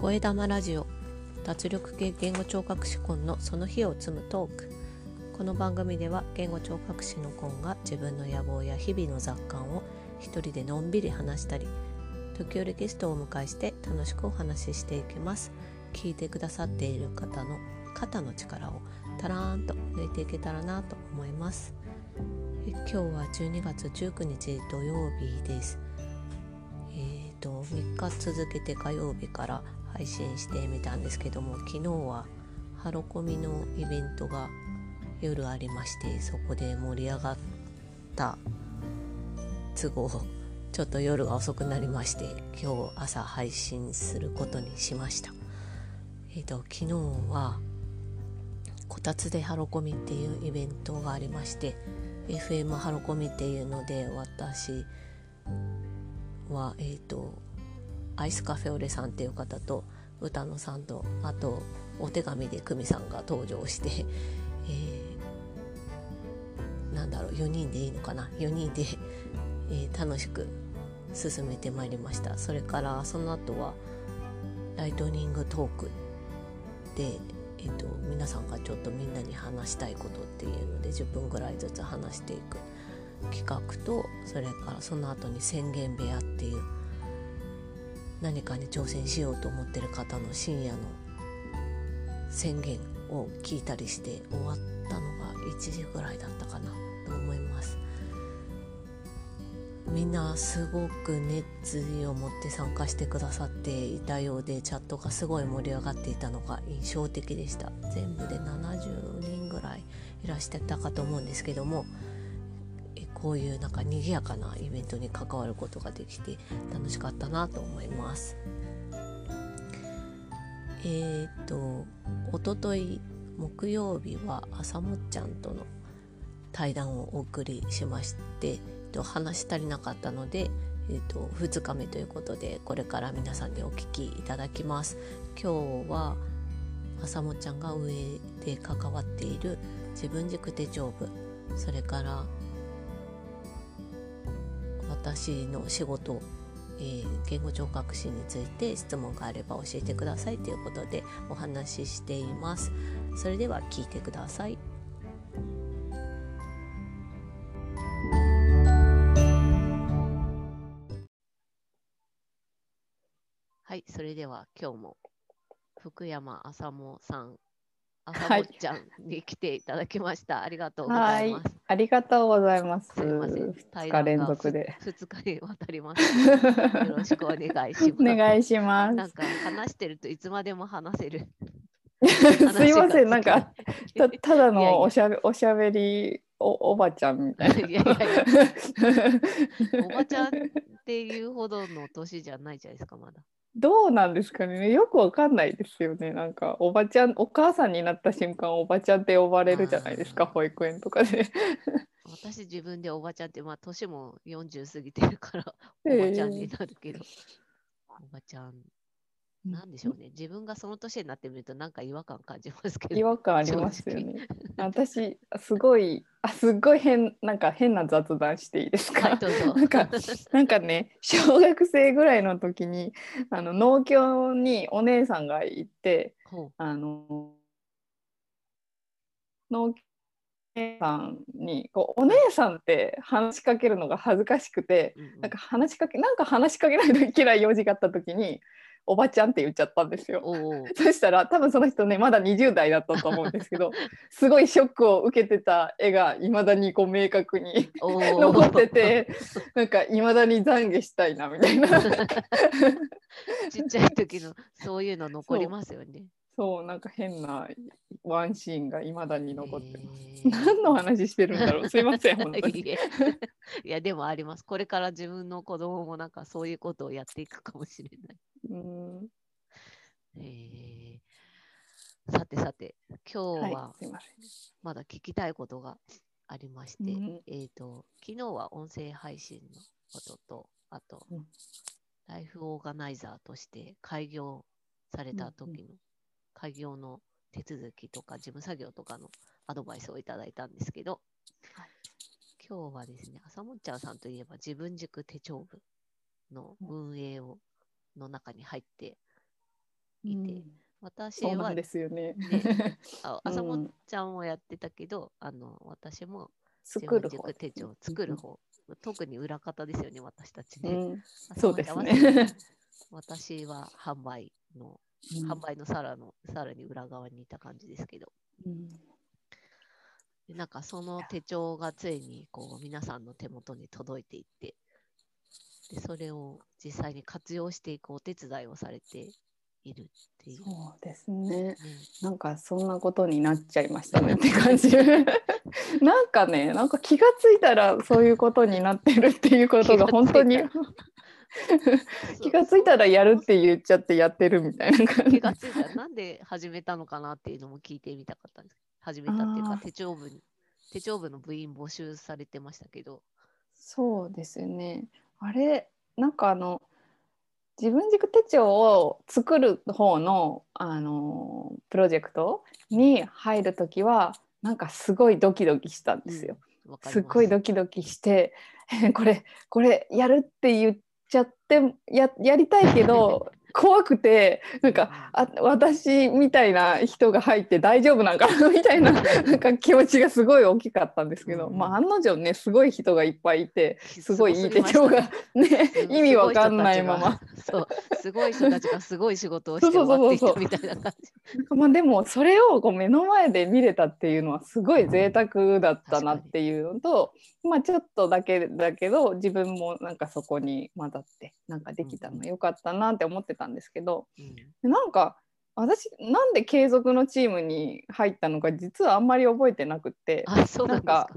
声玉ラジオ。脱力系言語聴覚士コンのその日を積むトーク。この番組では言語聴覚士のコンが自分の野望や日々の雑感を一人でのんびり話したり時折ゲストをお迎えして楽しくお話ししていきます。聞いてくださっている方の肩の力をたらーんと抜いていけたらなと思います。今日は12月19日土曜日です。えーと3日続けて火曜日から配信してみたんですけども昨日はハロコミのイベントが夜ありましてそこで盛り上がった都合ちょっと夜が遅くなりまして今日朝配信することにしました。えっ、ー、と昨日はこたつでハロコミっていうイベントがありまして FM ハロコミっていうので私はえっ、ー、とアイスカフェオレさんっていう方と歌野さんとあとお手紙で久美さんが登場して、えー、なんだろう4人でいいのかな？4人で、えー、楽しく進めてまいりました。それからその後はライトニングトークで、えーと、皆さんがちょっとみんなに話したいことっていうので10分ぐらいずつ話していく企画とそれからその後に宣言部屋っていう何かに挑戦しようと思ってる方の深夜の宣言を聞いたりして終わったのが1時ぐらいだったかなと思います。みんなすごく熱意を持って参加してくださっていたようでチャットがすごい盛り上がっていたのが印象的でした。全部で70人ぐらいいらしてたかと思うんですけどもこういうなんか賑やかなイベントに関わることができて楽しかったなと思います。えっ、とおととい木曜日は朝もっちゃんとの対談をお送りしまして、と話し足りなかったので、えーと、2日目ということでこれから皆さんでお聞きいただきます。今日は朝もちゃんが上で関わっている自分軸手帳部それから私の仕事、えー、言語聴覚士について質問があれば教えてくださいということでお話ししています。それでは聞いてください。はいそれでは今日も福山麻もさん朝ぼっちゃんに来ていただきました。ありがとうございます。ありがとうございます。すみません。2日連続で。2日にわたります。よろしくお願いします。お願いします。なんか話してるといつまでも話せる。すいません、なんかたただのおしゃべおしゃべりおおばちゃんみたいな。いやいやいや おばちゃんっていうほどの年じゃないじゃないですか、まだ。どうなんですかね。よくわかんないですよね。なんかおばちゃんお母さんになった瞬間おばちゃんって呼ばれるじゃないですか。保育園とかで。私自分でおばちゃんってまあ年も40過ぎてるからおばちゃんになるけど、えー、おばちゃんなんでしょうね、自分がその年になってみるとなんか違和感感じますけど。違和感ありますよね。私すごいあすごい変なんか変な雑談していいですか？はい、なんかなんかね小学生ぐらいの時にあの農協にお姉さんがいてあの農協さんにこうお姉さんって話しかけるのが恥ずかしくて、うんうん、なんか話しかけなんか話しかけないといけない用事があった時におばちゃんって言っちゃったんですよ。そしたら多分その人ねまだ20代だったと思うんですけど すごいショックを受けてた絵がいまだにこう明確に 残っててなんかいまだに懺悔したいなみたいな ちっちゃい時のそういうの残りますよね。そうなんか変なワンシーンがいまだに残ってます。何の話してるんだろうすいません本当に。いやでもあります。これから自分の子供もなんかそういうことをやっていくかもしれない。うんえー、さてさて今日はまだ聞きたいことがありまして、はい、えーと、昨日は音声配信のこととあと、うん、ライフオーガナイザーとして開業された時の開業の手続きとか事務作業とかのアドバイスをいただいたんですけど、はい、今日はですね、朝もっちゃんさんといえば自分軸手帳部の運営を、の中に入っていて、うん、私そうなんですよね。ねあ 朝もちゃんもやってたけど、あの私も作る方手帳作る方、特に裏方ですよね私たちね。うん、そうですね。私は販売の、販売のさらのさらに裏側にいた感じですけど。うんなんかその手帳がついにこう皆さんの手元に届いていってでそれを実際に活用していくお手伝いをされているっていう。そうですね。なんかそんなことになっちゃいましたねって感じ。なんかね、なんか気がついたらそういうことになってるっていうことが本当に気がついたらやるって言っちゃってやってるみたいな感じ。気がついたらなんで始めたのかなっていうのも聞いてみたかったんです。始めたっていうか手帳部に手帳部の部員募集されてましたけど。そうですよね。あれなんかあの自分軸手帳を作る方のあのプロジェクトに入る時はなんかすごいドキドキしたんですよ。うん、すすごいドキドキして これこれやるって言っちゃってややりたいけど怖くてなんかあ私みたいな人が入って大丈夫なんかなみたいな なんか気持ちがすごい大きかったんですけど、うん、まあ案の定ねすごい人がいっぱいいて すごいいい手帳が ね意味わかんないまま。そうすごい人たちがすごい仕事をして終わっていたみたいな感じ。まあでもそれをこう目の前で見れたっていうのはすごい贅沢だったなっていうのと、まあちょっとだけだけど自分もなんかそこに混ざってなんかできたのよかったなって思ってたんですけど、うん、なんか私なんで継続のチームに入ったのか実はあんまり覚えてなくてあそうなんか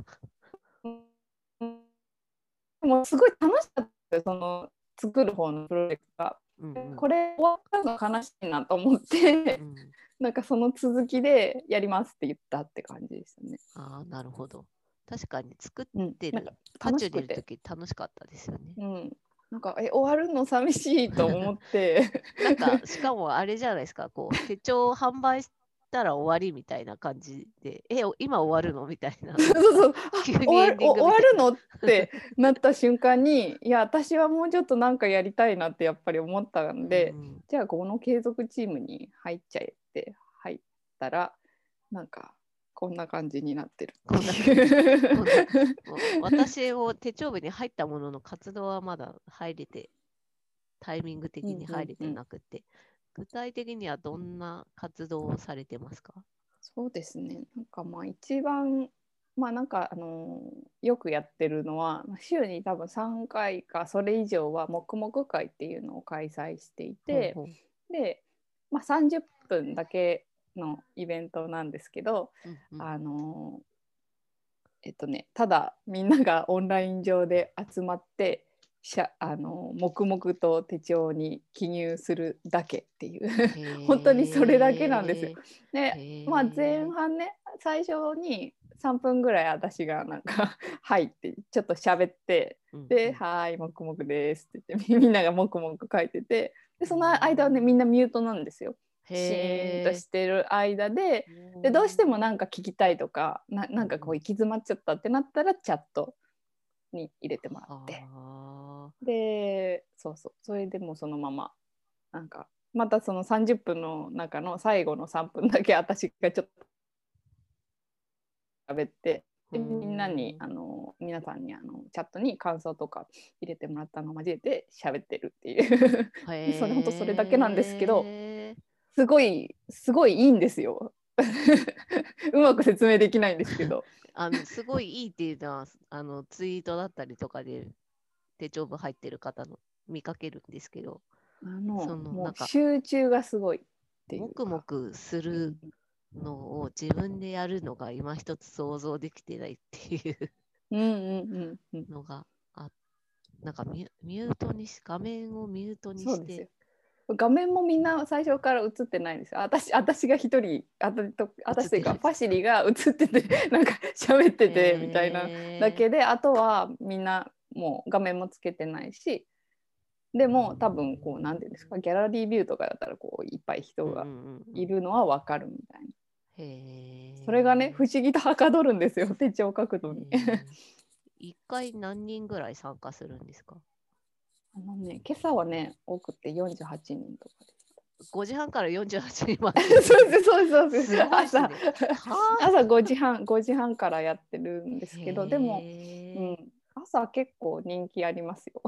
もうすごい楽しかったその作る方のプロジェクトが。うんうん、これ終わったの悲しいなと思って、うん、なんかその続きでやりますって言ったって感じでしたね。ああなるほど。確かに作ってる、うん、渦中でいる時楽しかったですよね。うん、なんかえ終わるの寂しいと思って。なんかしかもあれじゃないですか。こう手帳販売したら終わりみたいな感じで。え今終わるのみたいな。そうそう終わ終わるのってなった瞬間にいや私はもうちょっとなんかやりたいなってやっぱり思ったんで、うん、じゃあこの継続チームに入っちゃえって入ったらなんかこんな感じになってる。私を手帳部に入ったものの活動はまだ入れて、タイミング的に入れてなくて、具体的にはどんな活動をされてますか？そうですね。なんかまあ一番まあなんかあのよくやってるのは週に多分3回かそれ以上は黙々会っていうのを開催していて、ほうほう。で、まあ、30分だけのイベントなんですけど、うんうん、あのえっとねただみんなが オンライン上で集まってしゃあの黙々と手帳に記入するだけっていう。本当にそれだけなんですよ。でまあ前半ね最初に3分ぐらい私がなんか 「はい」ってちょっと喋って「で、うん、はい黙々です」って言ってみんなが黙々書いててでその間はねみんなミュートなんですよ。シーンとしてる間ででどうしてもなんか聞きたい。とかななんかこう行き詰まっちゃったってなったらチャットに入れてもらってでそうそうそれでもそのままなんかまたその30分の中の最後の3分だけ私がちょっと喋ってでみんなにあの皆さんにあのチャットに感想とか入れてもらったのを交えて喋ってるってい。うそれ本当それだけなんですけどすごいすごいいいんですよ。うまく説明できないんですけど。あのすごいいいっていうのはあのツイートだったりとかで手帳部入ってる方の見かけるんですけどあのそのなんか集中がすごいっていうもくもくするのを自分でやるのが今一つ想像できてないっていうのがあなんかミュートにし画面をミュートにして画面もみんな最初から映ってないんですよ。私私が一人私というかファシリが映ってて なんか喋っててみたいなだけであとはみんなもう画面もつけてないしでも多分こう何て言うんですかギャラリービューとかだったらこういっぱい人がいるのは分かるみたいな。それがね不思議とはかどるんですよ手帳書くのに。一回何人ぐらい参加するんですか？あのね、今朝はね、多くて48人とかでし5時半から48時まで。そうですそうですそうです朝はあ朝5時半5時半からやってるんですけどでも、うん、朝結構人気ありますよ。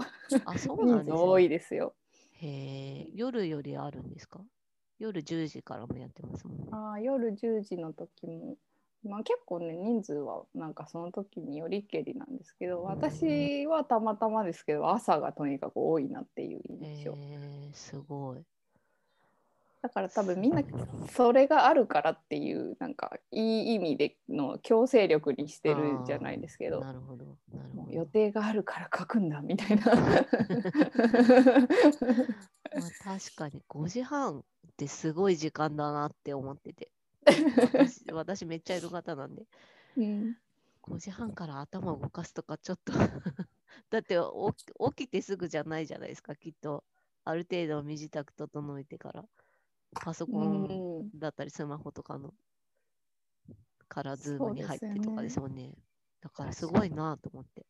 あ、そうなんです人数多いね。ですよ。へえ、夜よりあるんですか？夜10時からもやってますもんね。あー夜10時の時も、まあ、結構ね人数はなんかその時によりけりなんですけど私はたまたまですけど朝がとにかく多いなっていう印象。へえ、すごい。だから多分みんなそれがあるからっていうなんかいい意味での強制力にしてるんじゃないですけどなるほど。なるほど。予定があるから書くんだみたいな。まあ、確かに5時半ってすごい時間だなって思ってて。私私めっちゃいる方なんで。うん。5時半から頭を動かすとかちょっと。だって起き起きてすぐじゃないじゃないですかきっと。ある程度身支度整えてから。パソコンだったりスマホとかの。からズームに入ってとかですもんね。だからすごいなと思って。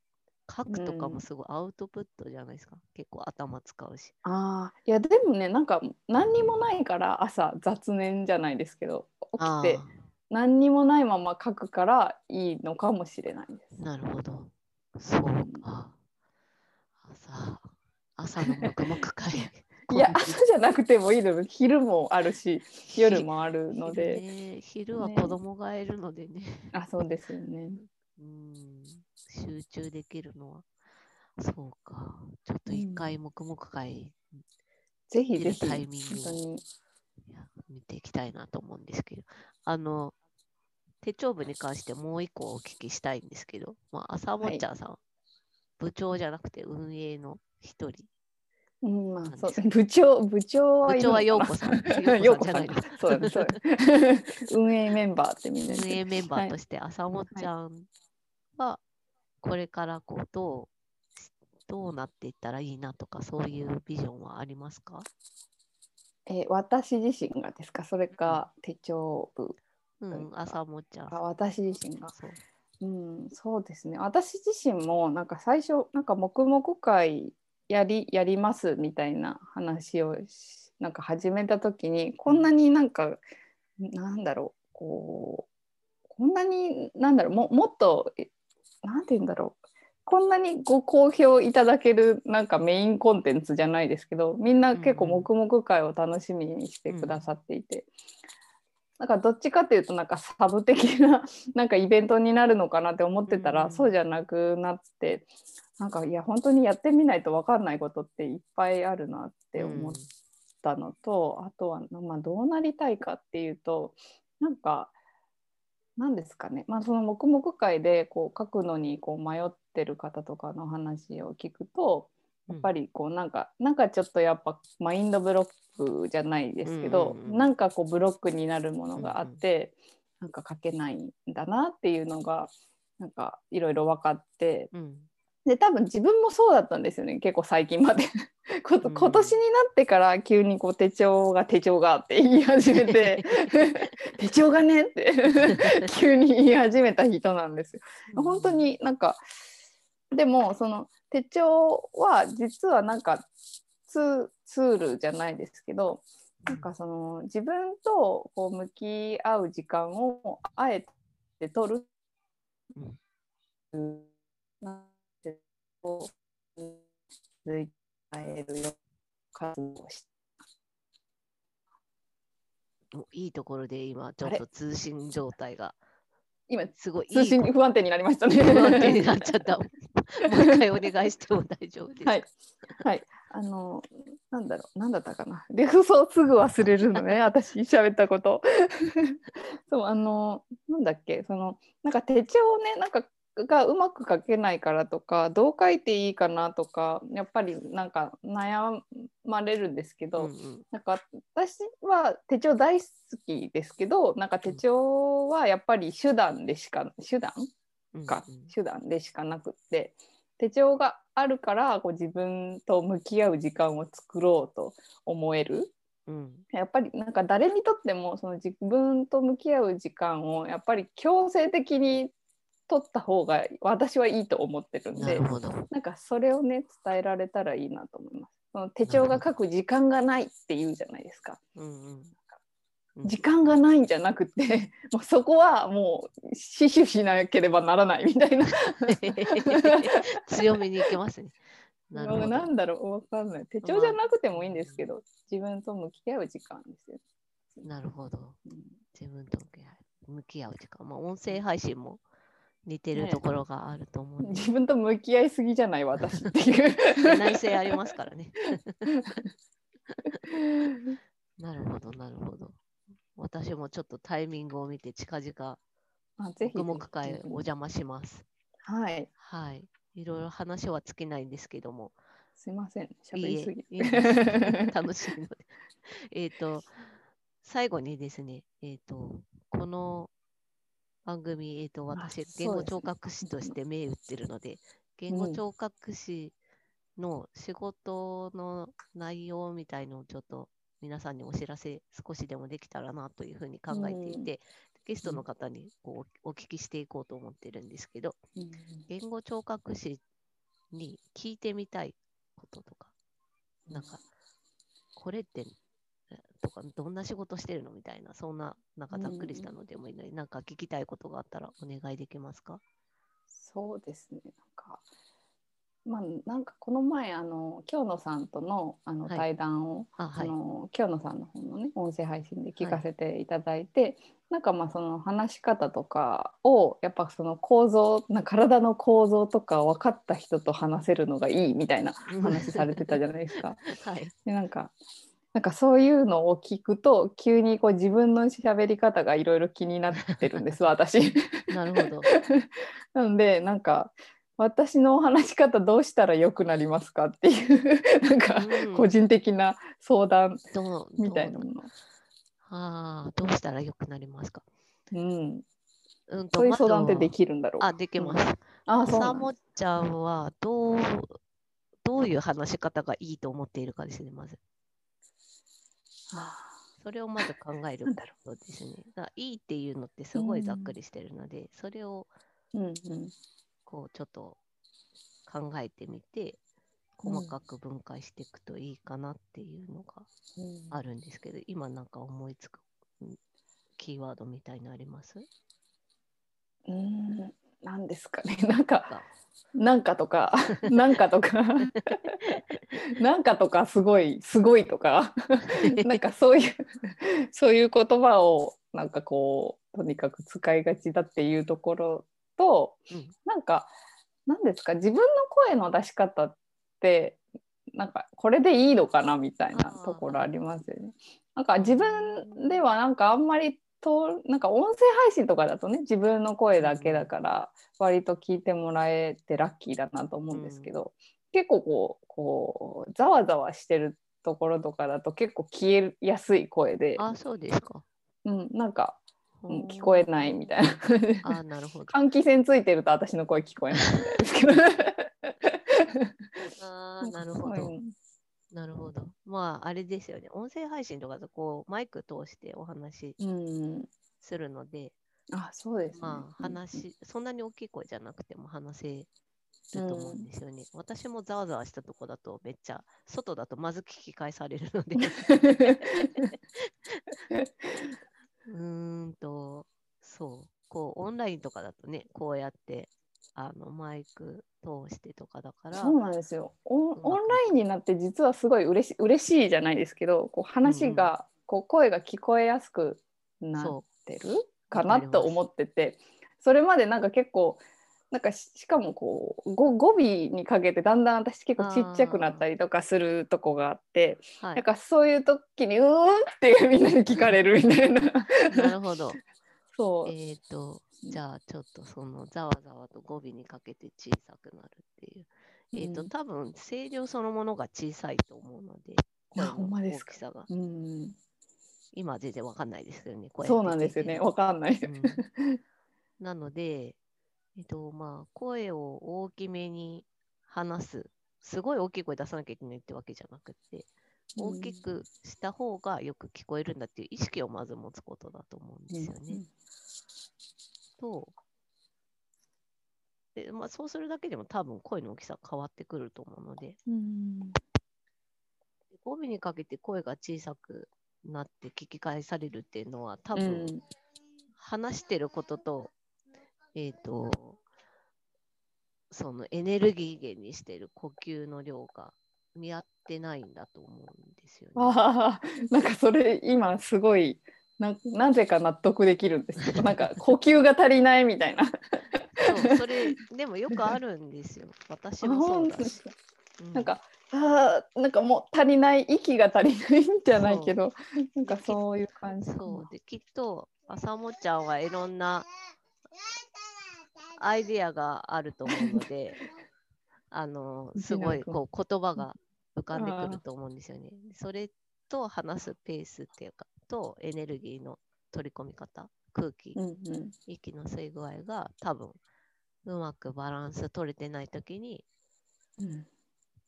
書くとかもすごいアウトプットじゃないですか、結構頭使うし。ああいやでもねなんか何にもないから朝雑念じゃないですけど起きてあ何にもないまま書くからいいのかもしれないです。ーなるほど。そうか。朝朝の黙々会いや朝じゃなくてもいいの昼もあるし夜もあるので、昼ね昼はね。子供がいるのでね。あそうですよね。うん集中できるのは。そうか。ちょっと一回黙々会、ぜひぜひ見るタイミングを見ていきたいなと思うんですけど。あの手帳部に関してもう一個お聞きしたいんですけど、まあ、朝もっちゃんさん、部長じゃなくて運営の一人。うんまあそうです。部長部長は部長はのか陽子さんな陽子 さんそうだねそう。だね運営メンバーってみんな運営メンバーとはい。して朝もっちゃんはこれからこうどうどうなっていったらいいなとかそういうビジョンはありますか、えー私自身がですか？それか手帳部うん、朝もっちゃ。んあ私自身が。そう。うん、そうですね。私自身もなんか最初なんか黙々会やりやりますみたいな話をしなんか始めた時にこんなになんかなんだろうこうこんなになんだろうももっとえなんて言うんだろう。こんなにご好評いただけるなんかメインコンテンツじゃないですけどみんな結構黙々会を楽しみにしてくださっていて。なんかどっちかっていうとなんかサブ的な なんかイベントになるのかなって思ってたら、うんそうじゃなくなってなんかいや本当にやってみないと分かんないことっていっぱいあるなって思ったのと、あとは、まあ、どうなりたいかっていうとなんか何ですかね、まあ、その黙々会でこう書くのにこう迷ってる方とかの話を聞くとやっぱりこうなんかなんかちょっとやっぱマインドブロックじゃないですけど、うんうんうんなんかこうブロックになるものがあって、なんか書けないんだなっていうのがなんかいろいろ分かってうん。うんで多分自分もそうだったんですよね結構最近まで。今年になってから急にこう手帳が手帳がって言い始めて 手帳がねって 急に言い始めた人なんですよ。本当になんかでもその手帳は実はなんかツールじゃないですけどなんかその自分とこう向き合う時間をあえて取る、なんてこう続いてえるよ活動をしもういいところで今ちょっと通信状態が今すごい通信不安定になりましたね。不安定になっちゃった。もう一回お願いしても大丈夫です。はい。はい。あの、なんだろう、なんだったかな。で、そうすぐ忘れるのね、私、喋ったこと。そう、あの、なんだっけ、その、なんか手帳をね、なんか、がうまく書けないからとか、どう書いていいかなとか、やっぱりなんか悩まれるんですけど、うんうんなんか私は手帳大好きですけど、なんか手帳はやっぱり手段でしか、手段？うんかうん手段でしかなくって手帳があるからこう自分と向き合う時間を作ろうと思えるうんやっぱりなんか誰にとってもその自分と向き合う時間をやっぱり強制的に取った方が私はいいと思ってるんで。なんかそれをね伝えられたらいいなと思います。その手帳が書く時間がないって言うじゃないですか。うんうん時間がないんじゃなくて もうそこはもう死守しなければならないみたいな強めにいきますね。なるほど。なんだろうわかんない手帳じゃなくてもいいんですけど、自分と向き合う時間ですよ。なるほど。うん自分と向き合う時間。まあ、音声配信も似てるところがあると思うんで、自分と向き合いすぎじゃない私っていう。内省ありますからね。なるほど、なるほど。私もちょっとタイミングを見て近々、あぜひ黙々会お邪魔します。はい。はい。いろいろ話は尽きないんですけども、すいません。喋りすぎいいんです 楽しいので。えっと、最後にですね、えっ、と、この番組、えっ、と、私、あ言語聴覚士として銘打ってるので、言語聴覚士の仕事の内容みたいのをちょっと皆さんにお知らせ少しでもできたらなというふうに考えていて、ゲストの方にこうお聞きしていこうと思ってるんですけど、うん言語聴覚士に聞いてみたいこととか、なんか、これって、えとか、どんな仕事してるのみたいな、そんな、なんかざっくりしたのでもいいので、なんか聞きたいことがあったらお願いできますか？そうですね。なんか、まあ、なんかこの前、あの、京野さんとの、あのはい対談を、あ、はい。あの、京野さんの方のね、音声配信で聞かせていただいて。なんかまあその話し方とかをやっぱその構造な体の構造とか分かった人と話せるのがいいみたいな話されてたじゃないですか。はい。でなんかなんかそういうのを聞くと急にこう自分の喋り方がいろいろ気になってるんです私。なるほど。なのでなんか私の話し方どうしたら良くなりますかっていう なんかうん個人的な相談みたいなもの。ああ、どうしたら良くなりますか？うん、うんとそういう相談ってできるんだろうか。あ、できます。あそうなさんだもちゃんはどう、どういう話し方がいいと思っているかですね、まず。あそれをまず考えるなんだろことですね。いいっていうのってすごいざっくりしてるので、それをうんうんこうちょっと考えてみて、うん細かく分解していくといいかなっていうのがうん。あるんですけど、今なんか思いつくうんキーワードみたいのあります？うーんなんですかね。なんかか。なんかとか なんかとか。なんかとかすごいすごいとか。なんかそういうそういう言葉をなんかこうとにかく使いがちだっていうところと、うん。なんかなんですか自分の声の出し方ってなんかこれでいいのかなみたいなところありますよね。なんか自分ではなんかあんまりとなんか音声配信とかだとね自分の声だけだから割と聞いてもらえてラッキーだなと思うんですけど、結構こうこうざわざわしてるところとかだと結構消えやすい声で、あ、そうですか。うん、なんか、聞こえないみたいなあ、なるほど。換気扇ついてると私の声聞こえないみたいですけど あーなるほど。なるほど。まあ、あれですよね。音声配信とかだとこうマイク通してお話するので、あそうですね、まあ、話、そんなに大きい声じゃなくても話せると思うんですよね。私もざわざわしたとこだとめっちゃ、外だとまず聞き返されるので、うーんと、そう、こう、オンラインとかだとね、こうやって、あの、マイク通してとかだから、そうなんですよ。オンオンラインになって実はすごい嬉し嬉しいじゃないですけどこう話が、こう声が聞こえやすくなっそてるかなと思っててそれまでなんか結構なんかししかもこう語語尾にかけてだんだん私結構ちっちゃくなったりとかするとこがあってう、はなんかそういう時に「うーん」ってみんなに聞かれるみたいない。なるほど。そう、えっ、と、じゃあちょっとそのざわざわと語尾にかけて小さくなるっていう。えっ、と、うん多分声量そのものが小さいと思うので、声あほんまのですか大きさが。うん、今は全然わかんないですよね。こやってそうなんですよねわかんない、うんなので、えっと、まあ、声を大きめに話す。すごい大きい声出さなきゃいけないってわけじゃなくて、大きくした方がよく聞こえるんだっていう意識をまず持つことだと思うんですよね。と、でまあ、そうするだけでも多分声の大きさ変わってくると思うので、うん語尾にかけて声が小さくなって聞き返されるっていうのは多分、うん話してることと、えっ、と、そのエネルギー源にしてる呼吸の量が見合ってないんだと思うんですよね。ああなんかそれ今すごいななぜか納得できるんですけど なんか呼吸が足りないみたいな。そう、それ、でもよくあるんですよ。私もそうだし。うなんかあーなんかもう足りない息が足りないんじゃないけどなんかそういう感じそうできっと朝もちゃんはいろんなアイディアがあると思うので あのすごいこう言葉が浮かんでくると思うんですよね。それと話すペースっていうかとエネルギーの取り込み方空気、うんうん。息の吸い具合が多分うまくバランス取れてない時にうん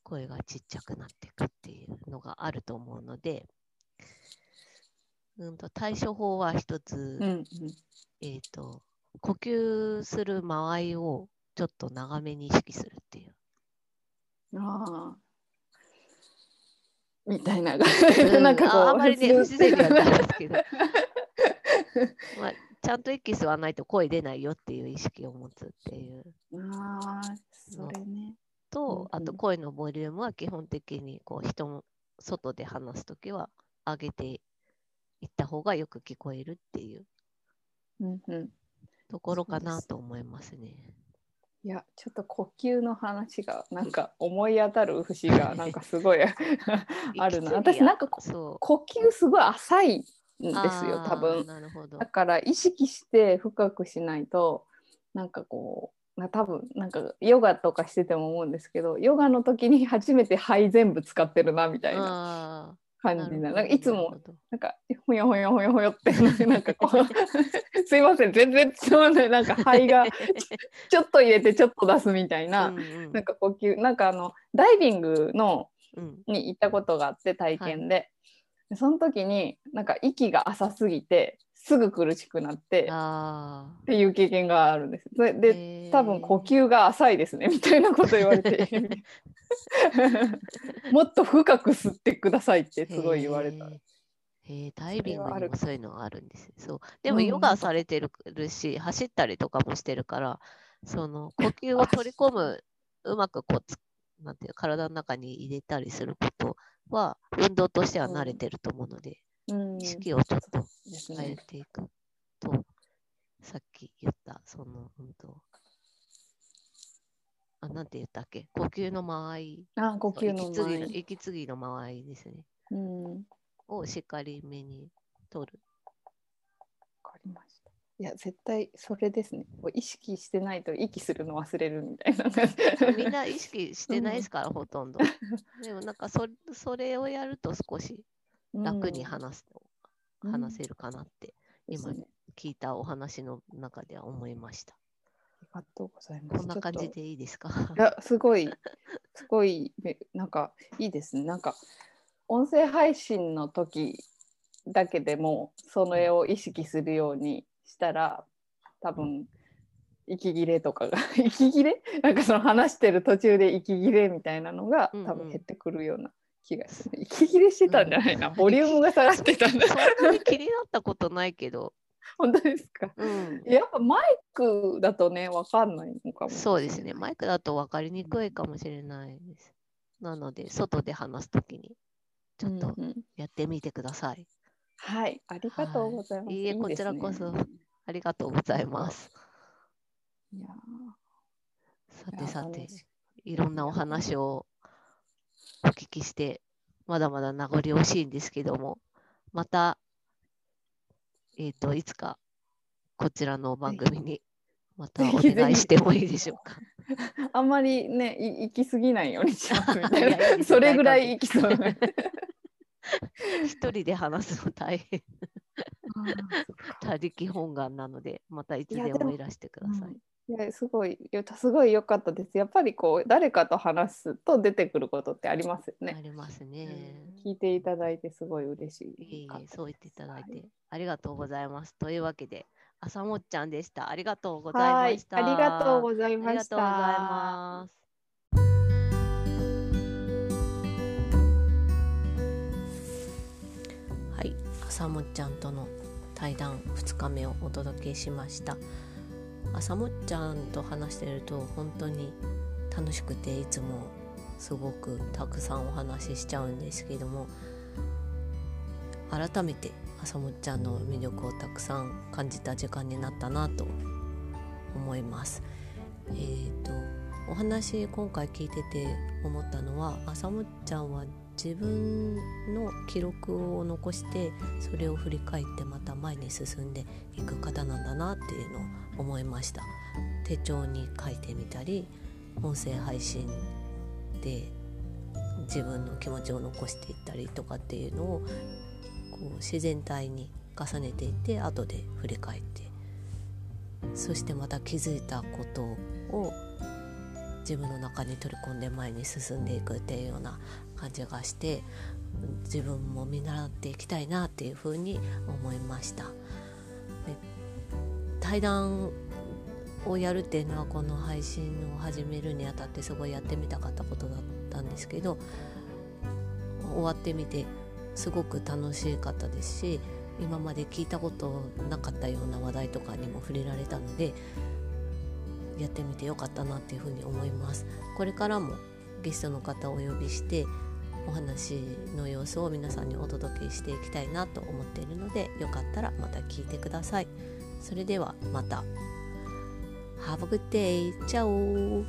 声がちっちゃくなっていくっていうのがあると思うので、うん、と対処法は一つ、うんうん。えっ、と、呼吸する間合いをちょっと長めに意識するっていう。ああみたいな、うん。なんかこうああんまりね、不自然にはないですけど、まあ、ちゃんと息吸わないと声出ないよっていう意識を持つっていう。ああそれね。と、あと声のボリュームは基本的にこう人も外で話すときは上げていった方がよく聞こえるっていう。うんうんところかなと思いますね。いやちょっと呼吸の話がなんか思い当たる節が なんかすごい あるな。私なんか呼吸すごい浅いんですよ多分。だ。から意識して深くしないとなんかこうな多分なんかヨガとかしてても思うんですけどヨガの時に初めて肺全部使ってるなみたいな。あ感じななんかいつもなんかほよほよほよほよって なんかこうすいません全然伝わんないなんか肺が ちょっと入れてちょっと出すみたいな、うんうん。なんか呼吸なんかあのダイビングのうん。に行ったことがあって体験で、でその時になんか息が浅すぎてすぐ苦しくなってっあていう経験があるんです。それーでへー。多分呼吸が浅いですねみたいなこと言われて。もっと深く吸ってくださいってすごい言われた。へー。ダイビングにもそういうのがあるんです。そう。でもうんヨガされてるし、走ったりとかもしてるから、その呼吸を取り込む、うまくこうつなんていう体の中に入れたりすることは、運動としては慣れてると思うので、うん意識をちょっと変えね。ていくと、さっき言った、その、うんと、あ、なんて言ったっけ？呼吸の間合い。あ呼吸の息継ぎの前。息継ぎの間合いですね。うん、わをしっかりめに取る。かりました。いや絶対それですね。意識してないと息するの忘れるみたいな。みんな意識してないですから、ほとんど。でもなんかそそれをやると少し楽に話す、うん。話せるかなって今聞いたお話の中では思いました。ありがとうございます。こんな感じでいいですか？いやすごいすごいめなんかいいですね。なんか音声配信の時だけでもその絵を意識するようにしたら多分息切れとかが 息切れ？なんかその話してる途中で息切れみたいなのが多分減ってくるような気がする。息切れしてたんじゃないな、うんボリュームが下がってたんだ。そんなに気になったことないけど、本当ですか？うん、やっぱマイクだとね分かんないのかも。そうですね。マイクだと分かりにくいかもしれないです。なので、外で話すときにちょっとうんうんやってみてください。はい、ありがとうございます。はいいいえこちらこそありがとうございます。いやさてさていろんなお話をお聞きして、まだまだ名残惜しいんですけども、また、えっ、と、いつかこちらの番組にまたお願いしてもいいでしょうか。あんまりね、い行き過ぎないようにします それぐらい行きそう。一人で話すの大変。他力本願なので、またいつでもいらしてください。うんいやすごいいや すごい良かったです。やっぱりこう誰かと話すと出てくることってありますよあね。りますね。聞いていただいてすごい嬉しい。そう言っていただいて、はいありがとうございます。というわけで、朝もっちゃんでした。ありがとうございはいました。ありがとうございありました。がとうございます。朝もっちゃんとの対談2日目をお届けしました朝もっちゃんと話してると本当に楽しくていつもすごくたくさんお話ししちゃうんですけども改めて朝もっちゃんの魅力をたくさん感じた時間になったなと思います。えーと、お話今回聞いてて思ったのは朝もっちゃんは自分の記録を残してそれを振り返ってまた前に進んでいく方なんだなっていうのを思いました。手帳に書いてみたり音声配信で自分の気持ちを残していったりとかっていうのをこう自然体に重ねていって後で振り返ってそしてまた気づいたことを自分の中に取り込んで前に進んでいくっていうような感じがして自分も見習っていきたいなっていうふうに思いました。対談をやるっていうのはこの配信を始めるにあたってすごいやってみたかったことだったんですけど終わってみてすごく楽しかったですし今まで聞いたことなかったような話題とかにも触れられたのでやってみてよかったなっていうふうに思いますこれからもゲストの方をお呼びしてお話の様子を皆さんにお届けしていきたいなと思っているのでよかったらまた聞いてください。それではまた。Have a good day! チャオ。